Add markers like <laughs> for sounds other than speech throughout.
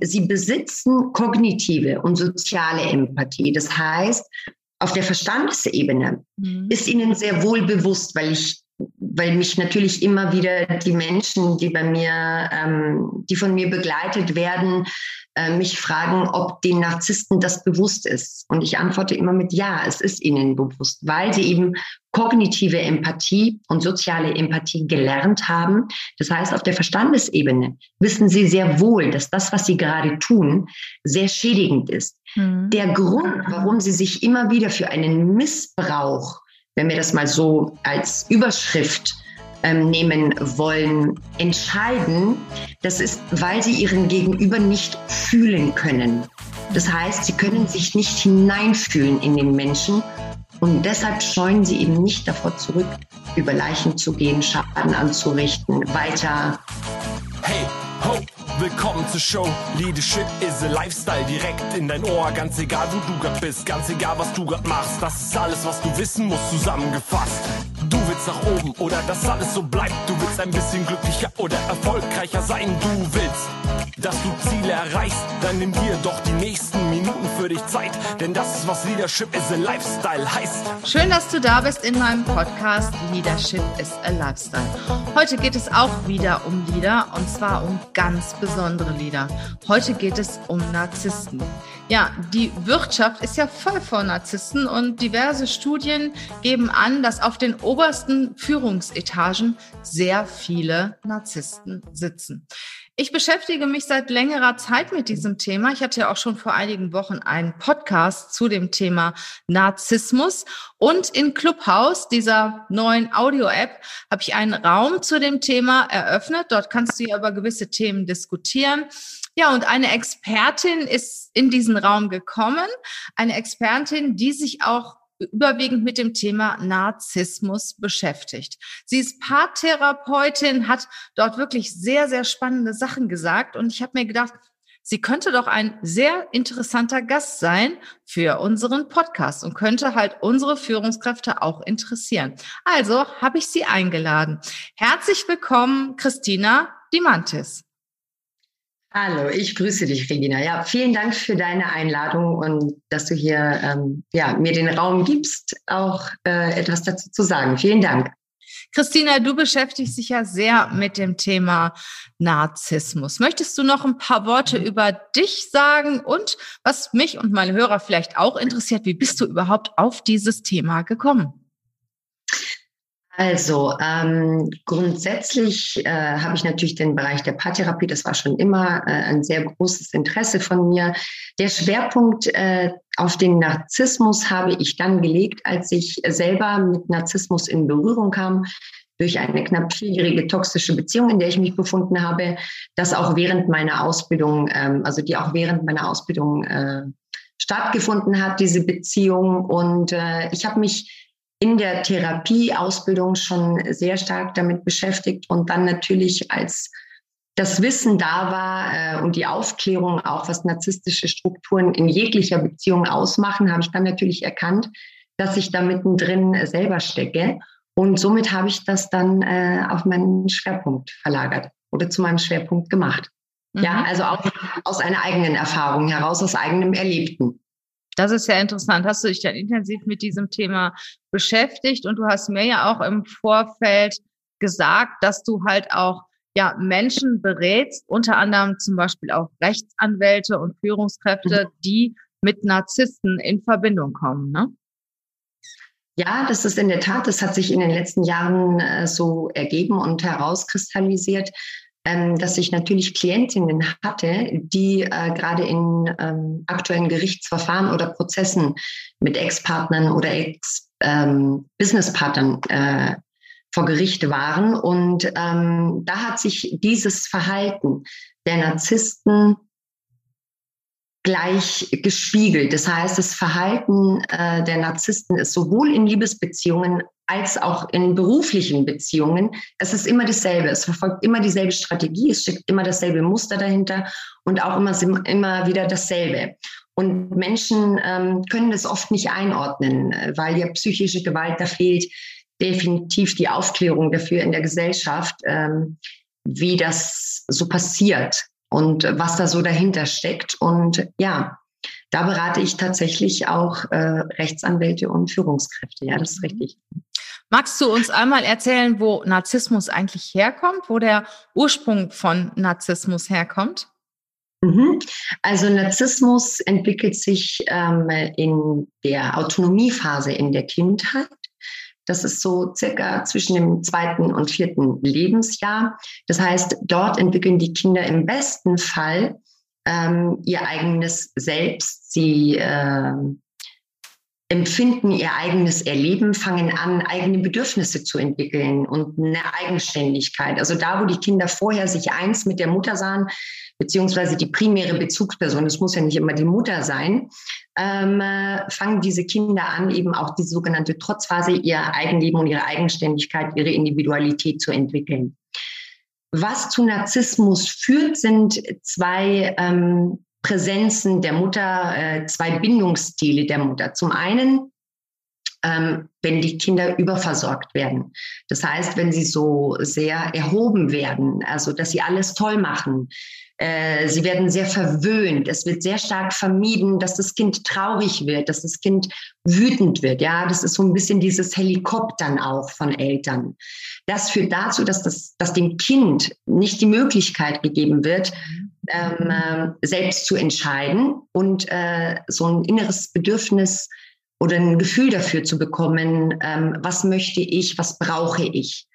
Sie besitzen kognitive und soziale Empathie. Das heißt, auf der Verstandesebene mhm. ist ihnen sehr wohl bewusst, weil ich weil mich natürlich immer wieder die Menschen, die bei mir, ähm, die von mir begleitet werden, äh, mich fragen, ob den Narzissten das bewusst ist. Und ich antworte immer mit Ja, es ist ihnen bewusst, weil sie eben kognitive Empathie und soziale Empathie gelernt haben. Das heißt, auf der Verstandesebene wissen sie sehr wohl, dass das, was sie gerade tun, sehr schädigend ist. Mhm. Der Grund, warum sie sich immer wieder für einen Missbrauch wenn wir das mal so als Überschrift ähm, nehmen wollen, entscheiden, das ist, weil sie ihren Gegenüber nicht fühlen können. Das heißt, sie können sich nicht hineinfühlen in den Menschen und deshalb scheuen sie eben nicht davor zurück, über Leichen zu gehen, Schaden anzurichten, weiter. Hey, ho! Willkommen zur Show. Leadership is a Lifestyle direkt in dein Ohr. Ganz egal, wo du grad bist, ganz egal, was du grad machst. Das ist alles, was du wissen musst, zusammengefasst. Du willst nach oben oder dass alles so bleibt. Du willst ein bisschen glücklicher oder erfolgreicher sein. Du willst, dass du Ziele erreichst. Dann nimm dir doch die nächsten Minuten für dich Zeit. Denn das ist, was Leadership is a Lifestyle heißt. Schön, dass du da bist in meinem Podcast Leadership is a Lifestyle. Heute geht es auch wieder um Leader und zwar um ganz besondere Lieder. Heute geht es um Narzissten. Ja, die Wirtschaft ist ja voll von Narzissten und diverse Studien geben an, dass auf den obersten Führungsetagen sehr viele Narzissten sitzen. Ich beschäftige mich seit längerer Zeit mit diesem Thema. Ich hatte ja auch schon vor einigen Wochen einen Podcast zu dem Thema Narzissmus. Und in Clubhouse, dieser neuen Audio-App, habe ich einen Raum zu dem Thema eröffnet. Dort kannst du ja über gewisse Themen diskutieren. Ja, und eine Expertin ist in diesen Raum gekommen. Eine Expertin, die sich auch überwiegend mit dem Thema Narzissmus beschäftigt. Sie ist Paartherapeutin, hat dort wirklich sehr, sehr spannende Sachen gesagt und ich habe mir gedacht, sie könnte doch ein sehr interessanter Gast sein für unseren Podcast und könnte halt unsere Führungskräfte auch interessieren. Also habe ich sie eingeladen. Herzlich willkommen, Christina Dimantis. Hallo, ich grüße dich, Regina. Ja, vielen Dank für deine Einladung und dass du hier ähm, ja, mir den Raum gibst, auch äh, etwas dazu zu sagen. Vielen Dank. Christina, du beschäftigst dich ja sehr mit dem Thema Narzissmus. Möchtest du noch ein paar Worte über dich sagen und was mich und meine Hörer vielleicht auch interessiert, wie bist du überhaupt auf dieses Thema gekommen? Also ähm, grundsätzlich äh, habe ich natürlich den Bereich der Paartherapie, das war schon immer äh, ein sehr großes Interesse von mir. Der Schwerpunkt äh, auf den Narzissmus habe ich dann gelegt, als ich selber mit Narzissmus in Berührung kam durch eine knapp vierjährige toxische Beziehung, in der ich mich befunden habe, das auch während meiner Ausbildung, ähm, also die auch während meiner Ausbildung äh, stattgefunden hat, diese Beziehung. Und äh, ich habe mich in der Therapieausbildung schon sehr stark damit beschäftigt und dann natürlich als das Wissen da war äh, und die Aufklärung auch, was narzisstische Strukturen in jeglicher Beziehung ausmachen, habe ich dann natürlich erkannt, dass ich da mittendrin selber stecke. Und somit habe ich das dann äh, auf meinen Schwerpunkt verlagert oder zu meinem Schwerpunkt gemacht. Mhm. Ja, also auch aus einer eigenen Erfahrung heraus, aus eigenem Erlebten. Das ist ja interessant. Hast du dich dann intensiv mit diesem Thema beschäftigt und du hast mir ja auch im Vorfeld gesagt, dass du halt auch ja, Menschen berätst, unter anderem zum Beispiel auch Rechtsanwälte und Führungskräfte, mhm. die mit Narzissten in Verbindung kommen, ne? Ja, das ist in der Tat, das hat sich in den letzten Jahren äh, so ergeben und herauskristallisiert, ähm, dass ich natürlich Klientinnen hatte, die äh, gerade in ähm, aktuellen Gerichtsverfahren oder Prozessen mit Ex-Partnern oder Ex-Business-Partnern ähm, äh, vor Gericht waren. Und ähm, da hat sich dieses Verhalten der Narzissten gleich gespiegelt. Das heißt, das Verhalten äh, der Narzissten ist sowohl in Liebesbeziehungen als auch in beruflichen Beziehungen. Es ist immer dasselbe. Es verfolgt immer dieselbe Strategie. Es steckt immer dasselbe Muster dahinter und auch immer, immer wieder dasselbe. Und Menschen ähm, können das oft nicht einordnen, weil ja psychische Gewalt, da fehlt definitiv die Aufklärung dafür in der Gesellschaft, ähm, wie das so passiert. und was da so dahinter steckt. Und ja, da berate ich tatsächlich auch äh, Rechtsanwälte und Führungskräfte. Ja, das ist richtig. Magst du uns einmal erzählen, wo Narzissmus eigentlich herkommt, wo der Ursprung von Narzissmus herkommt? Mhm. Also Narzissmus entwickelt sich ähm, in der Autonomiephase in der Kindheit. Das ist so circa zwischen dem zweiten und vierten Lebensjahr. Das heißt, dort entwickeln die Kinder im besten Fall ähm, ihr eigenes Selbst. Sie äh, empfinden ihr eigenes Erleben, fangen an, eigene Bedürfnisse zu entwickeln und eine Eigenständigkeit. Also da, wo die Kinder vorher sich eins mit der Mutter sahen, beziehungsweise die primäre Bezugsperson, es muss ja nicht immer die Mutter sein, ähm, äh, fangen diese Kinder an, eben auch die sogenannte Trotzphase, ihr Eigenleben und ihre Eigenständigkeit, ihre Individualität zu entwickeln. Was zu Narzissmus führt, sind zwei ähm, Präsenzen der Mutter, äh, zwei Bindungsstile der Mutter. Zum einen, ähm, wenn die Kinder überversorgt werden. Das heißt, wenn sie so sehr erhoben werden, also dass sie alles toll machen, äh, sie werden sehr verwöhnt. Es wird sehr stark vermieden, dass das Kind traurig wird, dass das Kind wütend wird. Ja, das ist so ein bisschen dieses Helikoptern auch von Eltern. Das führt dazu, dass, das, dass dem Kind nicht die Möglichkeit gegeben wird, ähm, äh, selbst zu entscheiden und äh, so ein inneres Bedürfnis oder ein Gefühl dafür zu bekommen, ähm, was möchte ich, was brauche ich.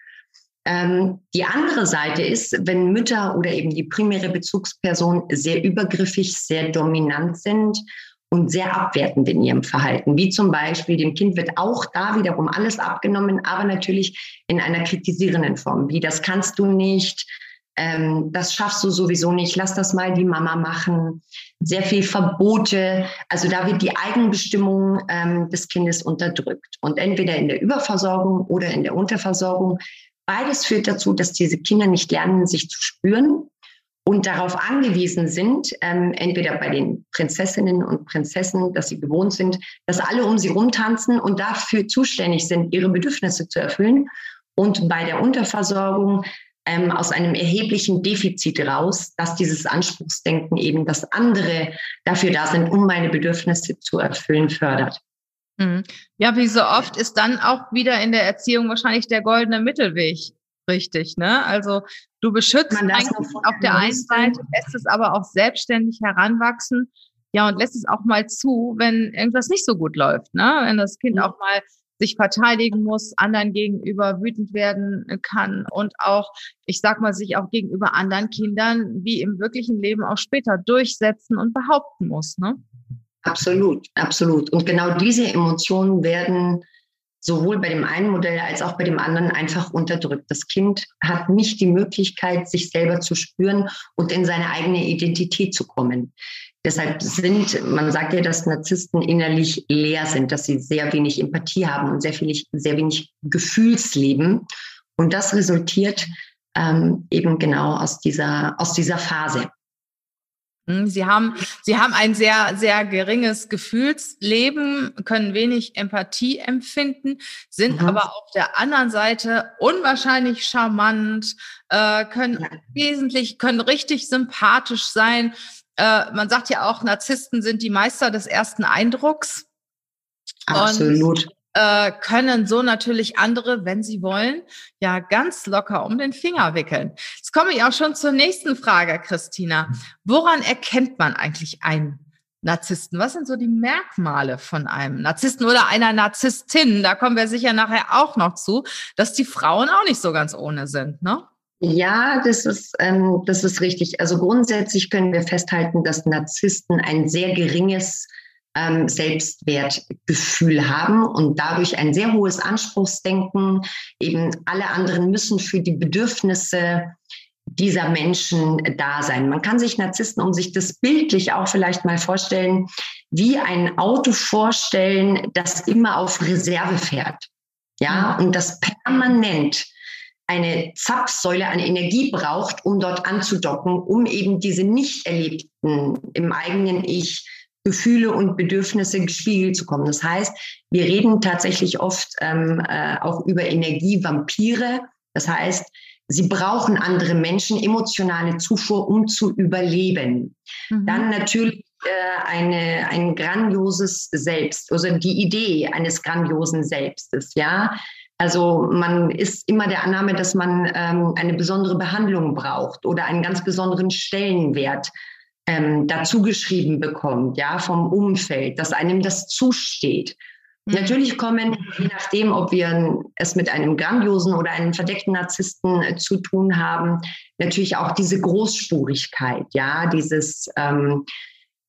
Ähm, die andere Seite ist, wenn Mütter oder eben die primäre Bezugsperson sehr übergriffig, sehr dominant sind und sehr abwertend in ihrem Verhalten, wie zum Beispiel dem Kind wird auch da wiederum alles abgenommen, aber natürlich in einer kritisierenden Form, wie das kannst du nicht, ähm, das schaffst du sowieso nicht, lass das mal die Mama machen, sehr viel Verbote, also da wird die Eigenbestimmung ähm, des Kindes unterdrückt. Und entweder in der Überversorgung oder in der Unterversorgung. Beides führt dazu, dass diese Kinder nicht lernen, sich zu spüren und darauf angewiesen sind, ähm, entweder bei den Prinzessinnen und Prinzessinnen, dass sie gewohnt sind, dass alle um sie rumtanzen und dafür zuständig sind, ihre Bedürfnisse zu erfüllen. Und bei der Unterversorgung ähm, aus einem erheblichen Defizit raus, dass dieses Anspruchsdenken eben, dass andere dafür da sind, um meine Bedürfnisse zu erfüllen, fördert. Mhm. Ja, wie so oft ist dann auch wieder in der Erziehung wahrscheinlich der goldene Mittelweg richtig, ne? Also du beschützt eigentlich auf der einen Seite, lässt es aber auch selbstständig heranwachsen, ja, und lässt es auch mal zu, wenn irgendwas nicht so gut läuft, ne? Wenn das Kind mhm. auch mal sich verteidigen muss, anderen gegenüber wütend werden kann und auch, ich sag mal, sich auch gegenüber anderen Kindern wie im wirklichen Leben auch später durchsetzen und behaupten muss, ne? Absolut, absolut. Und genau diese Emotionen werden sowohl bei dem einen Modell als auch bei dem anderen einfach unterdrückt. Das Kind hat nicht die Möglichkeit, sich selber zu spüren und in seine eigene Identität zu kommen. Deshalb sind, man sagt ja, dass Narzissten innerlich leer sind, dass sie sehr wenig Empathie haben und sehr, viel, sehr wenig Gefühlsleben. Und das resultiert ähm, eben genau aus dieser, aus dieser Phase. Hm, sie haben, sie haben ein sehr, sehr geringes Gefühlsleben, können wenig Empathie empfinden, sind mhm. aber auf der anderen Seite unwahrscheinlich charmant, äh, können ja. wesentlich, können richtig sympathisch sein. Äh, man sagt ja auch, Narzissten sind die Meister des ersten Eindrucks. Absolut. Und äh, können so natürlich andere, wenn sie wollen, ja ganz locker um den Finger wickeln. Jetzt komme ich auch schon zur nächsten Frage, Christina. Woran erkennt man eigentlich einen Narzissten? Was sind so die Merkmale von einem Narzissten oder einer Narzisstin? Da kommen wir sicher nachher auch noch zu, dass die Frauen auch nicht so ganz ohne sind, ne? Ja, das ist, ähm, das ist richtig. Also grundsätzlich können wir festhalten, dass Narzissten ein sehr geringes ähm, Selbstwertgefühl haben und dadurch ein sehr hohes Anspruchsdenken. Eben alle anderen müssen für die Bedürfnisse dieser Menschen da sein. Man kann sich Narzissten, um sich das bildlich auch vielleicht mal vorstellen, wie ein Auto vorstellen, das immer auf Reserve fährt. Ja, und das permanent eine Zapfsäule an Energie braucht, um dort anzudocken, um eben diese nicht erlebten im eigenen Ich Gefühle und Bedürfnisse gespiegelt zu kommen. Das heißt, wir reden tatsächlich oft ähm, äh, auch über Energievampire. Das heißt, sie brauchen andere Menschen, emotionale Zufuhr, um zu überleben. Mhm. Dann natürlich äh, eine, ein grandioses Selbst, also die Idee eines grandiosen Selbstes, ja. Also man ist immer der Annahme, dass man ähm, eine besondere Behandlung braucht oder einen ganz besonderen Stellenwert ähm, dazu geschrieben bekommt, ja, vom Umfeld, dass einem das zusteht. Mhm. Natürlich kommen, je nachdem, ob wir es mit einem grandiosen oder einem verdeckten Narzissten äh, zu tun haben, natürlich auch diese Großspurigkeit, ja, dieses ähm,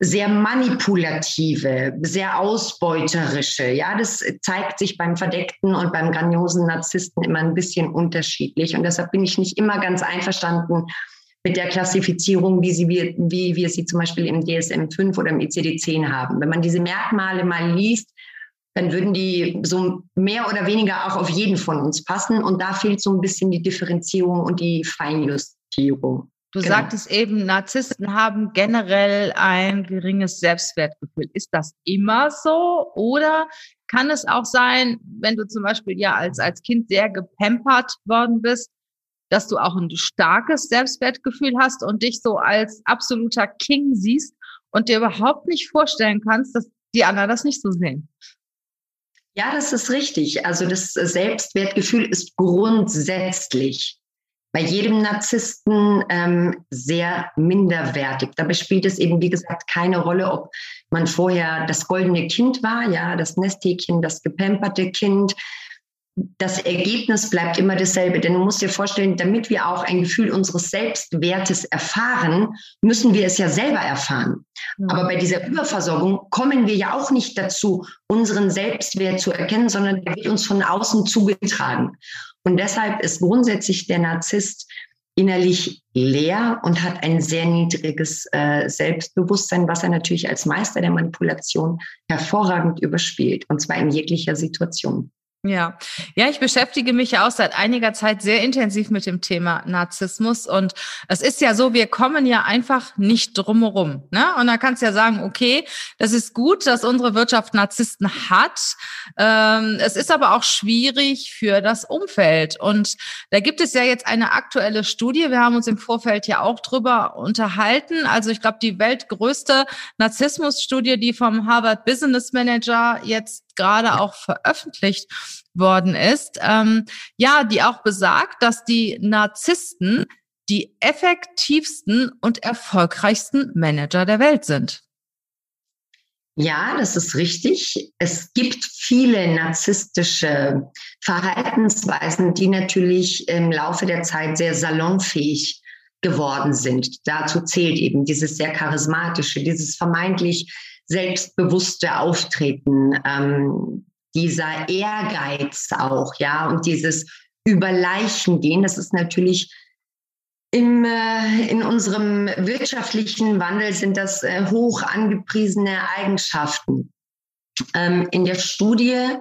sehr manipulative, sehr ausbeuterische. Ja, das zeigt sich beim verdeckten und beim grandiosen Narzissten immer ein bisschen unterschiedlich. Und deshalb bin ich nicht immer ganz einverstanden mit der Klassifizierung, wie, sie, wie, wie wir sie zum Beispiel im DSM-5 oder im ICD-10 haben. Wenn man diese Merkmale mal liest, dann würden die so mehr oder weniger auch auf jeden von uns passen. Und da fehlt so ein bisschen die Differenzierung und die Feinjustierung. Du genau. sagtest eben, Narzissten haben generell ein geringes Selbstwertgefühl. Ist das immer so? Oder kann es auch sein, wenn du zum Beispiel ja als, als Kind sehr gepampert worden bist, dass du auch ein starkes Selbstwertgefühl hast und dich so als absoluter King siehst und dir überhaupt nicht vorstellen kannst, dass die anderen das nicht so sehen? Ja, das ist richtig. Also das Selbstwertgefühl ist grundsätzlich bei jedem Narzissten ähm, sehr minderwertig. Dabei spielt es eben, wie gesagt, keine Rolle, ob man vorher das goldene Kind war, ja, das Nesthäkchen, das gepamperte Kind. Das Ergebnis bleibt immer dasselbe, denn du musst dir vorstellen, damit wir auch ein Gefühl unseres Selbstwertes erfahren, müssen wir es ja selber erfahren. Mhm. Aber bei dieser Überversorgung kommen wir ja auch nicht dazu, unseren Selbstwert zu erkennen, sondern der wird uns von außen zugetragen. Und deshalb ist grundsätzlich der Narzisst innerlich leer und hat ein sehr niedriges äh, Selbstbewusstsein, was er natürlich als Meister der Manipulation hervorragend überspielt, und zwar in jeglicher Situation. Ja, ja, ich beschäftige mich ja auch seit einiger Zeit sehr intensiv mit dem Thema Narzissmus und es ist ja so, wir kommen ja einfach nicht drumherum. Ne? Und da kannst du ja sagen, okay, das ist gut, dass unsere Wirtschaft Narzissten hat. Ähm, es ist aber auch schwierig für das Umfeld. Und da gibt es ja jetzt eine aktuelle Studie. Wir haben uns im Vorfeld ja auch drüber unterhalten. Also ich glaube, die weltgrößte Narzissmusstudie, die vom Harvard Business Manager jetzt gerade auch veröffentlicht worden ist, ähm, ja, die auch besagt, dass die Narzissten die effektivsten und erfolgreichsten Manager der Welt sind. Ja, das ist richtig. Es gibt viele narzisstische Verhaltensweisen, die natürlich im Laufe der Zeit sehr salonfähig geworden sind. Dazu zählt eben dieses sehr charismatische, dieses vermeintlich selbstbewusste Auftreten, ähm, dieser Ehrgeiz auch, ja, und dieses über Leichen gehen, das ist natürlich im, äh, in unserem wirtschaftlichen Wandel sind das äh, hoch angepriesene Eigenschaften. Ähm, in der Studie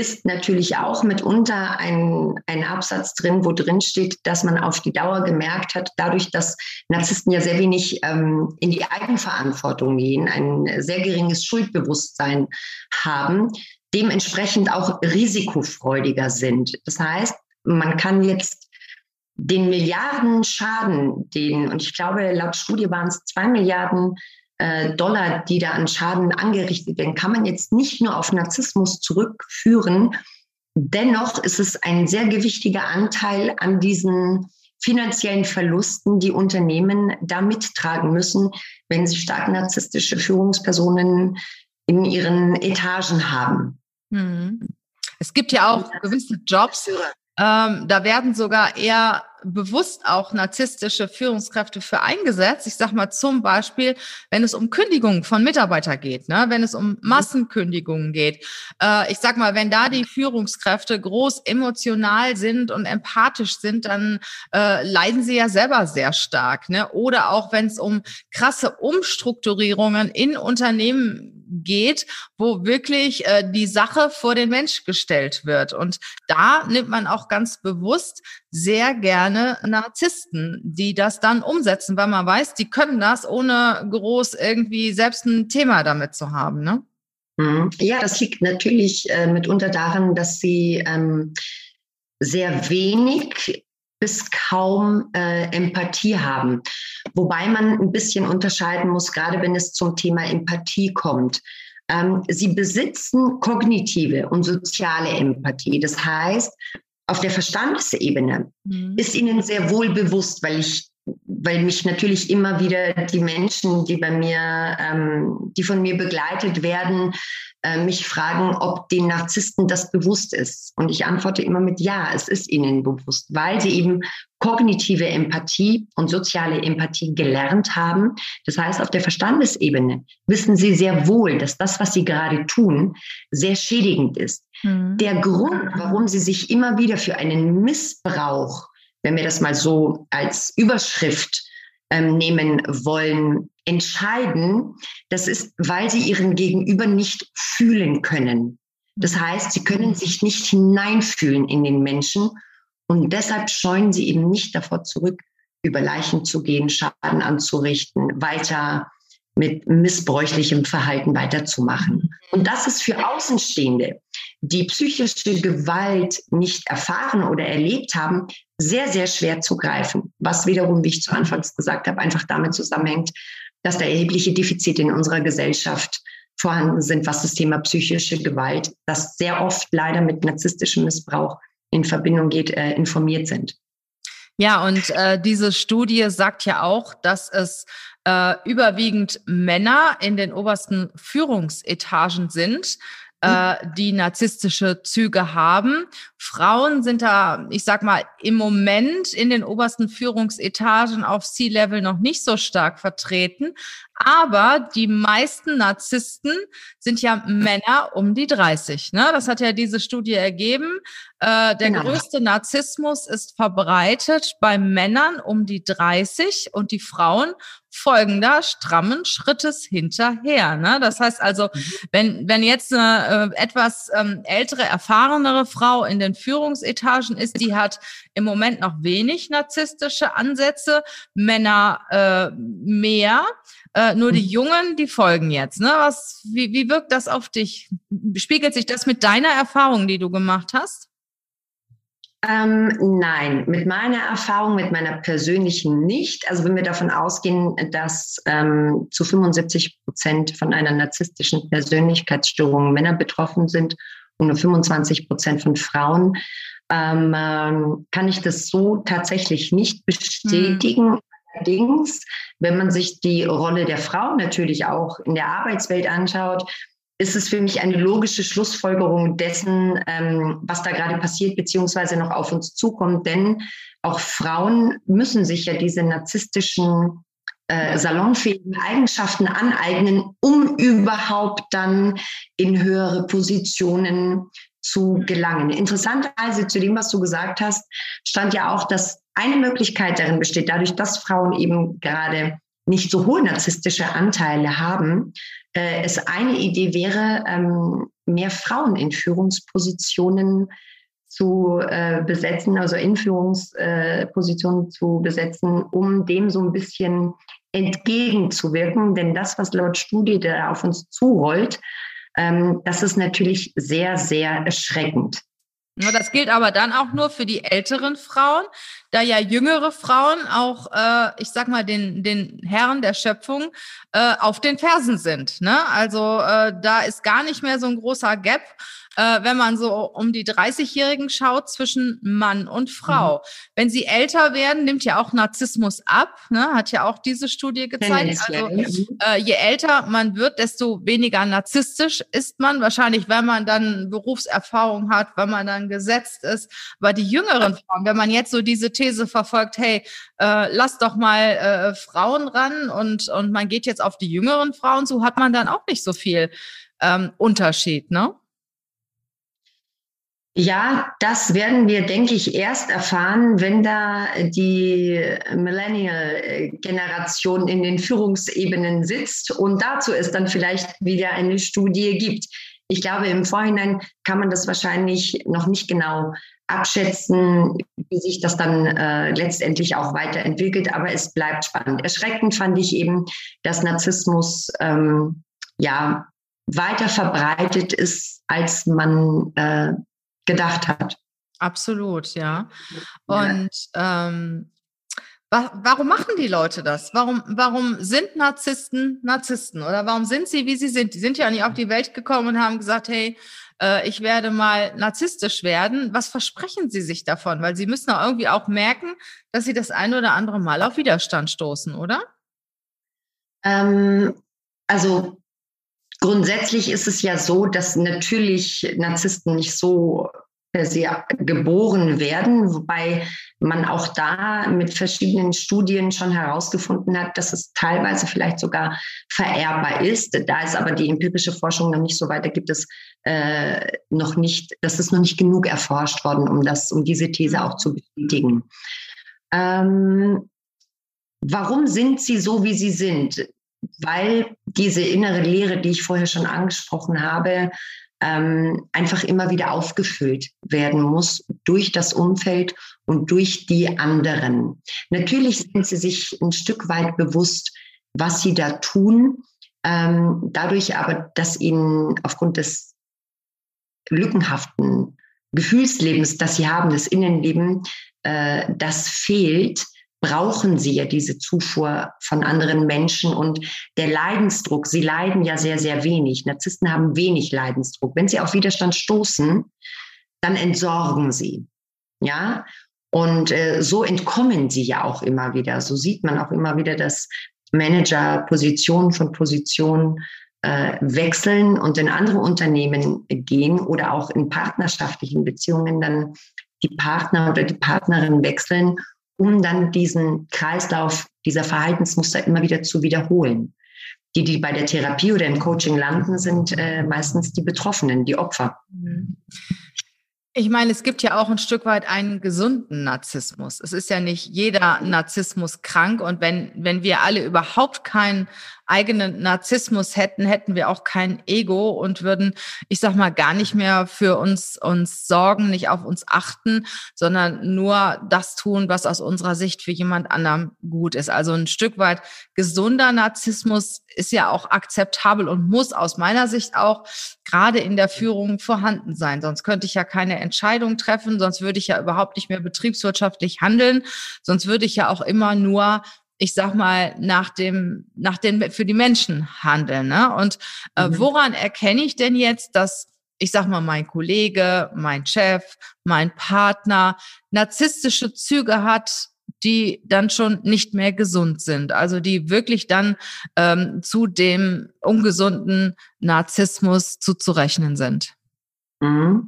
ist natürlich auch mitunter ein, ein Absatz drin, wo drin steht, dass man auf die Dauer gemerkt hat, dadurch, dass Narzissten ja sehr wenig ähm, in die Eigenverantwortung gehen, ein sehr geringes Schuldbewusstsein haben, dementsprechend auch risikofreudiger sind. Das heißt, man kann jetzt den Milliarden Schaden, den, und ich glaube, laut Studie waren es zwei Milliarden Dollar, die da an Schaden angerichtet werden, kann man jetzt nicht nur auf Narzissmus zurückführen. Dennoch ist es ein sehr gewichtiger Anteil an diesen finanziellen Verlusten, die Unternehmen da mittragen müssen, wenn sie stark narzisstische Führungspersonen in ihren Etagen haben. Hm. Es gibt ja auch gewisse Jobs, ähm, da werden sogar eher bewusst auch narzisstische Führungskräfte für eingesetzt. Ich sage mal zum Beispiel, wenn es um Kündigungen von Mitarbeitern geht, ne? wenn es um Massenkündigungen geht. Äh, ich sag mal, wenn da die Führungskräfte groß emotional sind und empathisch sind, dann äh, leiden sie ja selber sehr stark. Ne? Oder auch wenn es um krasse Umstrukturierungen in Unternehmen geht, wo wirklich äh, die Sache vor den Mensch gestellt wird. Und da nimmt man auch ganz bewusst sehr gerne Narzissten, die das dann umsetzen, weil man weiß, die können das, ohne groß irgendwie selbst ein Thema damit zu haben. Ne? Mhm. Ja, das liegt natürlich äh, mitunter daran, dass sie ähm, sehr wenig bis kaum äh, Empathie haben. Wobei man ein bisschen unterscheiden muss, gerade wenn es zum Thema Empathie kommt. Ähm, sie besitzen kognitive und soziale Empathie. Das heißt, auf der Verstandesebene mhm. ist ihnen sehr wohl bewusst, weil ich weil mich natürlich immer wieder die Menschen, die bei mir, ähm, die von mir begleitet werden, äh, mich fragen, ob den Narzissten das bewusst ist. Und ich antworte immer mit Ja, es ist ihnen bewusst, weil sie eben kognitive Empathie und soziale Empathie gelernt haben. Das heißt, auf der Verstandesebene wissen sie sehr wohl, dass das, was sie gerade tun, sehr schädigend ist. Mhm. Der Grund, warum sie sich immer wieder für einen Missbrauch wenn wir das mal so als Überschrift ähm, nehmen wollen, entscheiden, das ist, weil sie ihren Gegenüber nicht fühlen können. Das heißt, sie können sich nicht hineinfühlen in den Menschen und deshalb scheuen sie eben nicht davor zurück, über Leichen zu gehen, Schaden anzurichten, weiter mit missbräuchlichem Verhalten weiterzumachen. Und das ist für Außenstehende, die psychische Gewalt nicht erfahren oder erlebt haben, sehr, sehr schwer zu greifen. Was wiederum, wie ich zu Anfangs gesagt habe, einfach damit zusammenhängt, dass da erhebliche Defizite in unserer Gesellschaft vorhanden sind, was das Thema psychische Gewalt, das sehr oft leider mit narzisstischem Missbrauch in Verbindung geht, äh, informiert sind. Ja, und äh, diese Studie sagt ja auch, dass es äh, überwiegend Männer in den obersten Führungsetagen sind, äh, die narzisstische Züge haben. Frauen sind da, ich sag mal, im Moment in den obersten Führungsetagen auf C-Level noch nicht so stark vertreten. Aber die meisten Narzissten sind ja Männer um die 30. Ne? Das hat ja diese Studie ergeben. Äh, der genau. größte Narzissmus ist verbreitet bei Männern um die 30 und die Frauen folgen da strammen Schrittes hinterher. Ne? Das heißt also, mhm. wenn, wenn jetzt eine äh, etwas ähm, ältere, erfahrenere Frau in den Führungsetagen ist, die hat im Moment noch wenig narzisstische Ansätze, Männer äh, mehr. Äh, nur die mhm. Jungen, die folgen jetzt. Ne? Was, wie, wie wirkt das auf dich? Spiegelt sich das mit deiner Erfahrung, die du gemacht hast? Ähm, nein, mit meiner Erfahrung, mit meiner persönlichen nicht. Also wenn wir davon ausgehen, dass ähm, zu 75 Prozent von einer narzisstischen Persönlichkeitsstörung Männer betroffen sind und nur 25 Prozent von Frauen, ähm, ähm, kann ich das so tatsächlich nicht bestätigen. Hm. Allerdings, wenn man sich die Rolle der Frau natürlich auch in der Arbeitswelt anschaut, ist es für mich eine logische Schlussfolgerung dessen, ähm, was da gerade passiert, beziehungsweise noch auf uns zukommt. Denn auch Frauen müssen sich ja diese narzisstischen äh, salonfähigen Eigenschaften aneignen, um überhaupt dann in höhere Positionen zu gelangen. Interessanterweise zu dem, was du gesagt hast, stand ja auch, dass eine Möglichkeit darin besteht, dadurch, dass Frauen eben gerade nicht so hohe narzisstische Anteile haben, äh, es eine Idee wäre, ähm, mehr Frauen in Führungspositionen zu äh, besetzen, also in Führungspositionen äh, zu besetzen, um dem so ein bisschen entgegenzuwirken. Denn das, was laut Studie da auf uns zurollt, ähm, das ist natürlich sehr, sehr erschreckend. Das gilt aber dann auch nur für die älteren Frauen, da ja jüngere Frauen auch, äh, ich sag mal, den, den Herren der Schöpfung äh, auf den Fersen sind. Ne? Also äh, da ist gar nicht mehr so ein großer Gap äh, wenn man so um die 30-Jährigen schaut, zwischen Mann und Frau. Mhm. Wenn sie älter werden, nimmt ja auch Narzissmus ab, ne? hat ja auch diese Studie gezeigt. Also äh, je älter man wird, desto weniger narzisstisch ist man. Wahrscheinlich, wenn man dann Berufserfahrung hat, wenn man dann gesetzt ist. Aber die jüngeren Frauen, wenn man jetzt so diese These verfolgt, hey, äh, lass doch mal äh, Frauen ran und, und man geht jetzt auf die jüngeren Frauen so hat man dann auch nicht so viel ähm, Unterschied, ne? Ja, das werden wir, denke ich, erst erfahren, wenn da die Millennial-Generation in den Führungsebenen sitzt und dazu es dann vielleicht wieder eine Studie gibt. Ich glaube, im Vorhinein kann man das wahrscheinlich noch nicht genau abschätzen, wie sich das dann äh, letztendlich auch weiterentwickelt, aber es bleibt spannend. Erschreckend fand ich eben, dass Narzissmus ähm, ja weiter verbreitet ist, als man äh, gedacht hat. Absolut, ja. Und ähm, Warum machen die Leute das? Warum, warum sind Narzissten Narzissten? Oder warum sind sie, wie sie sind? Die sind ja nicht auf die Welt gekommen und haben gesagt, hey, äh, ich werde mal narzisstisch werden. Was versprechen sie sich davon? Weil sie müssen auch irgendwie auch merken, dass sie das ein oder andere Mal auf Widerstand stoßen, oder? Ähm, also grundsätzlich ist es ja so, dass natürlich Narzissten nicht so per se geboren werden, wobei man auch da mit verschiedenen Studien schon herausgefunden hat, dass es teilweise vielleicht sogar vererbbar ist. Da ist aber die empirische Forschung noch nicht so weit, da gibt es äh, noch nicht, das ist noch nicht genug erforscht worden, um das, um diese These auch zu bestätigen. Ähm, warum sind sie so, wie sie sind? Weil diese innere Lehre, die ich vorher schon angesprochen habe, ähm, einfach immer wieder aufgefüllt werden muss durch das Umfeld und durch die anderen. Natürlich sind sie sich ein Stück weit bewusst, was sie da tun. Ähm, dadurch aber, dass ihnen aufgrund des lückenhaften Gefühlslebens, das sie haben, das Innenleben, äh, das fehlt, brauchen sie ja diese Zufuhr von anderen Menschen und der Leidensdruck, sie leiden ja sehr, sehr wenig. Narzissten haben wenig Leidensdruck. Wenn sie auf Widerstand stoßen, dann entsorgen sie. Ja, und äh, so entkommen sie ja auch immer wieder. So sieht man auch immer wieder, dass Manager Position von Position äh, wechseln und in andere Unternehmen gehen oder auch in partnerschaftlichen Beziehungen dann die Partner oder die Partnerin wechseln um dann diesen Kreislauf dieser Verhaltensmuster immer wieder zu wiederholen. Die, die bei der Therapie oder im Coaching landen, sind äh, meistens die Betroffenen, die Opfer. Ich meine, es gibt ja auch ein Stück weit einen gesunden Narzissmus. Es ist ja nicht jeder Narzissmus krank. Und wenn, wenn wir alle überhaupt keinen eigenen Narzissmus hätten, hätten wir auch kein Ego und würden, ich sag mal, gar nicht mehr für uns, uns sorgen, nicht auf uns achten, sondern nur das tun, was aus unserer Sicht für jemand anderem gut ist. Also ein Stück weit gesunder Narzissmus ist ja auch akzeptabel und muss aus meiner Sicht auch gerade in der Führung vorhanden sein. Sonst könnte ich ja keine Entscheidung treffen, sonst würde ich ja überhaupt nicht mehr betriebswirtschaftlich handeln, sonst würde ich ja auch immer nur ich sag mal, nach dem, nach den, für die Menschen handeln. Ne? Und äh, mhm. woran erkenne ich denn jetzt, dass, ich sag mal, mein Kollege, mein Chef, mein Partner narzisstische Züge hat, die dann schon nicht mehr gesund sind, also die wirklich dann ähm, zu dem ungesunden Narzissmus zuzurechnen sind? Mhm.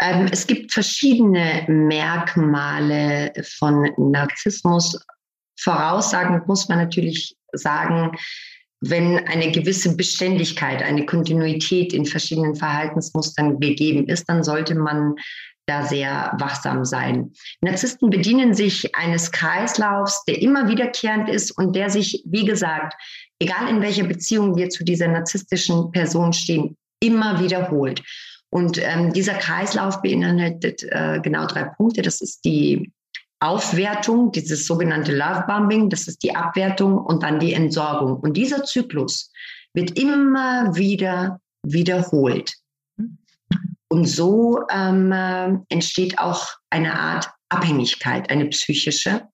Ähm, es gibt verschiedene Merkmale von Narzissmus Voraussagen muss man natürlich sagen, wenn eine gewisse Beständigkeit, eine Kontinuität in verschiedenen Verhaltensmustern gegeben ist, dann sollte man da sehr wachsam sein. Narzissten bedienen sich eines Kreislaufs, der immer wiederkehrend ist und der sich, wie gesagt, egal in welcher Beziehung wir zu dieser narzisstischen Person stehen, immer wiederholt. Und ähm, dieser Kreislauf beinhaltet äh, genau drei Punkte. Das ist die Aufwertung, dieses sogenannte Love Bombing, das ist die Abwertung und dann die Entsorgung. Und dieser Zyklus wird immer wieder wiederholt. Und so ähm, äh, entsteht auch eine Art Abhängigkeit, eine psychische,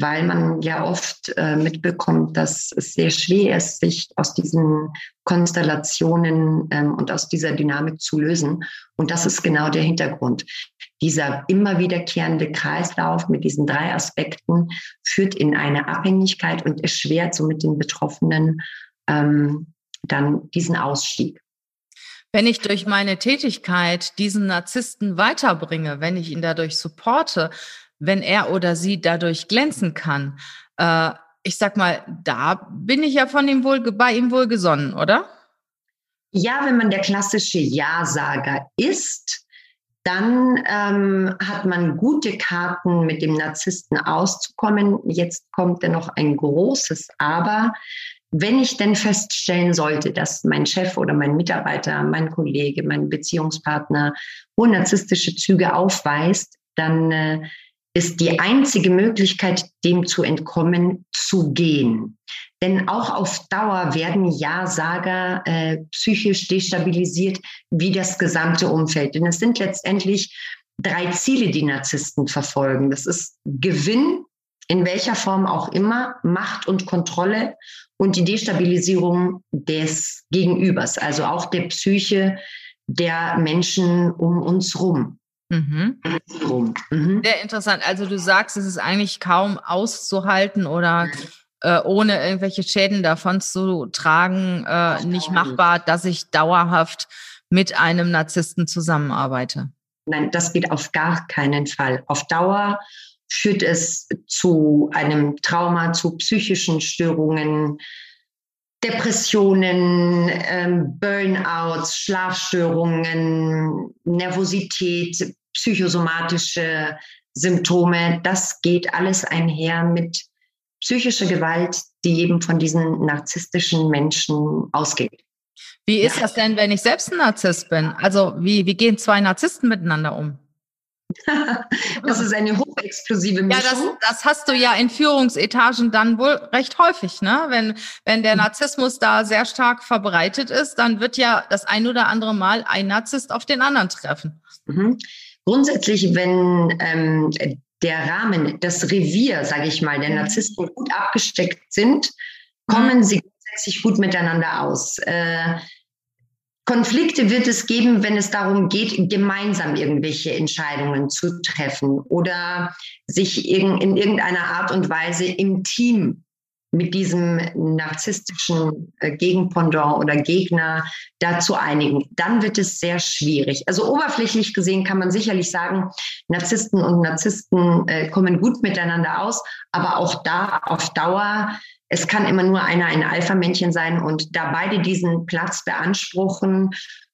weil man ja oft äh, mitbekommt, dass es sehr schwer ist, sich aus diesen Konstellationen ähm, und aus dieser Dynamik zu lösen. Und das ist genau der Hintergrund. Dieser immer wiederkehrende Kreislauf mit diesen drei Aspekten führt in eine Abhängigkeit und erschwert somit den Betroffenen ähm, dann diesen Ausstieg. Wenn ich durch meine Tätigkeit diesen Narzissten weiterbringe, wenn ich ihn dadurch supporte, wenn er oder sie dadurch glänzen kann, äh, ich sag mal, da bin ich ja von ihm wohl, bei ihm wohl gesonnen, oder? Ja, wenn man der klassische Ja-Sager ist, dann ähm, hat man gute Karten, mit dem Narzissten auszukommen. Jetzt kommt dann noch ein großes Aber. Wenn ich denn feststellen sollte, dass mein Chef oder mein Mitarbeiter, mein Kollege, mein Beziehungspartner hohe narzisstische Züge aufweist, dann äh, ist die einzige Möglichkeit, dem zu entkommen, zu gehen. Denn auch auf Dauer werden Ja-Sager äh, psychisch destabilisiert wie das gesamte Umfeld. Denn es sind letztendlich drei Ziele, die Narzissten verfolgen. Das ist Gewinn, in welcher Form auch immer, Macht und Kontrolle und die Destabilisierung des Gegenübers, also auch der Psyche der Menschen um uns rum. Mhm. Mhm. Sehr interessant. Also du sagst, es ist eigentlich kaum auszuhalten oder äh, ohne irgendwelche Schäden davon zu tragen, äh, nicht machbar, dass ich dauerhaft mit einem Narzissten zusammenarbeite. Nein, das geht auf gar keinen Fall. Auf Dauer führt es zu einem Trauma, zu psychischen Störungen, Depressionen, ähm, Burnouts, Schlafstörungen, Nervosität, psychosomatische Symptome. Das geht alles einher mit psychischer Gewalt, die eben von diesen narzisstischen Menschen ausgeht. Wie ist ja. das denn, wenn ich selbst ein Narzisst bin? Also wie, wie gehen zwei Narzissten miteinander um? <laughs> das ist eine hochexplosive Mischung. Ja, das, das, hast du ja in Führungsetagen dann wohl recht häufig, ne? Wenn, wenn der mhm. Narzissmus da sehr stark verbreitet ist, dann wird ja das ein oder andere Mal ein Narzisst auf den anderen treffen. Mhm. Grundsätzlich, wenn ähm, der Rahmen, das Revier, sage ich mal, der mhm. Narzissten gut abgesteckt sind, kommen mhm. sie grundsätzlich gut miteinander aus. Äh, Konflikte wird es geben, wenn es darum geht, gemeinsam irgendwelche Entscheidungen zu treffen oder sich in irgendeiner Art und Weise im Team mit diesem narzisstischen äh, Gegenpendant oder Gegner dazu einigen, dann wird es sehr schwierig. Also oberflächlich gesehen kann man sicherlich sagen, Narzissten und Narzissten äh, kommen gut miteinander aus, aber auch da auf Dauer es kann immer nur einer ein Alpha-Männchen sein und da beide diesen Platz beanspruchen,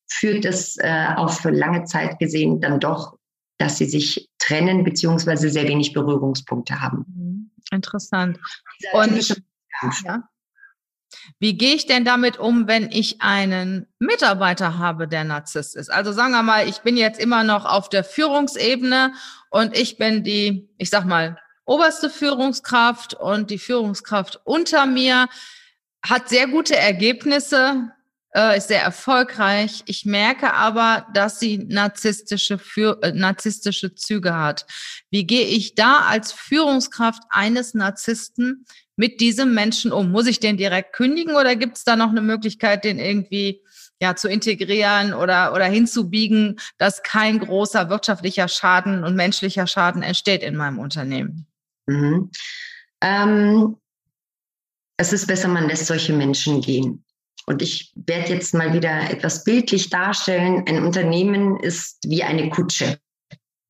führt es äh, auf lange Zeit gesehen dann doch, dass sie sich trennen beziehungsweise sehr wenig Berührungspunkte haben. Mhm. Interessant. Und ja. Wie gehe ich denn damit um, wenn ich einen Mitarbeiter habe, der Narzisst ist? Also sagen wir mal, ich bin jetzt immer noch auf der Führungsebene und ich bin die, ich sag mal, oberste Führungskraft und die Führungskraft unter mir hat sehr gute Ergebnisse, äh, ist sehr erfolgreich. Ich merke aber, dass sie narzisstische, für, äh, narzisstische Züge hat. Wie gehe ich da als Führungskraft eines Narzissten mit diesem Menschen um? Muss ich den direkt kündigen oder gibt es da noch eine Möglichkeit, den irgendwie ja, zu integrieren oder, oder hinzubiegen, dass kein großer wirtschaftlicher Schaden und menschlicher Schaden entsteht in meinem Unternehmen? Mhm. Ähm, es ist besser, man lässt solche Menschen gehen. Und ich werde jetzt mal wieder etwas bildlich darstellen. Ein Unternehmen ist wie eine Kutsche.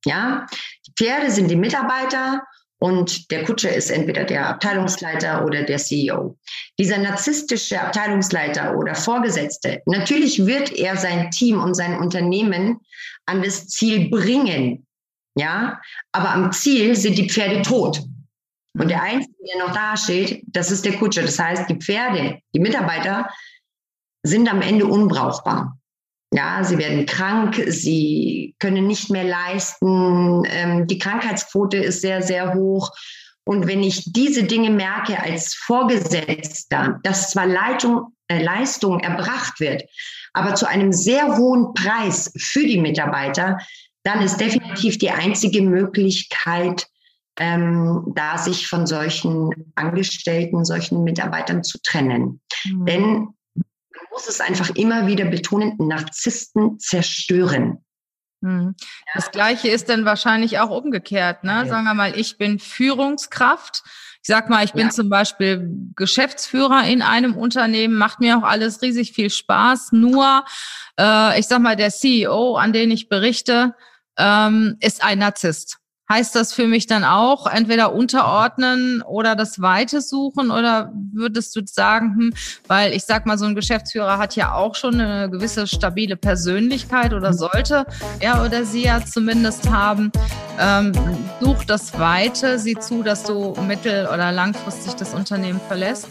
Ja, die Pferde sind die Mitarbeiter und der Kutscher ist entweder der Abteilungsleiter oder der CEO. Dieser narzisstische Abteilungsleiter oder Vorgesetzte, natürlich wird er sein Team und sein Unternehmen an das Ziel bringen, ja, aber am Ziel sind die Pferde tot. Und der Einzige, der noch da steht, das ist der Kutscher. Das heißt, die Pferde, die Mitarbeiter sind am Ende unbrauchbar. Ja, sie werden krank, sie können nicht mehr leisten, ähm, die Krankheitsquote ist sehr, sehr hoch. Und wenn ich diese Dinge merke als Vorgesetzter, dass zwar Leitung, äh, Leistung erbracht wird, aber zu einem sehr hohen Preis für die Mitarbeiter, dann ist definitiv die einzige Möglichkeit, ähm, da sich von solchen Angestellten, solchen Mitarbeitern zu trennen. Mhm. Denn muss es einfach immer wieder betonen, Narzissten zerstören. Mhm. Das Gleiche ist dann wahrscheinlich auch umgekehrt. Ne? Ja. Sagen wir mal, ich bin Führungskraft. Ich sag mal, ich bin ja. zum Beispiel Geschäftsführer in einem Unternehmen, macht mir auch alles riesig viel Spaß. Nur, äh, ich sag mal, der CEO, an den ich berichte, ähm, ist ein Narzisst. Heißt das für mich dann auch entweder unterordnen oder das Weite suchen oder würdest du sagen, hm, weil ich sag mal, so ein Geschäftsführer hat ja auch schon eine gewisse stabile Persönlichkeit oder sollte er oder sie ja zumindest haben. Ähm, such das Weite, sieh zu, dass du mittel- oder langfristig das Unternehmen verlässt.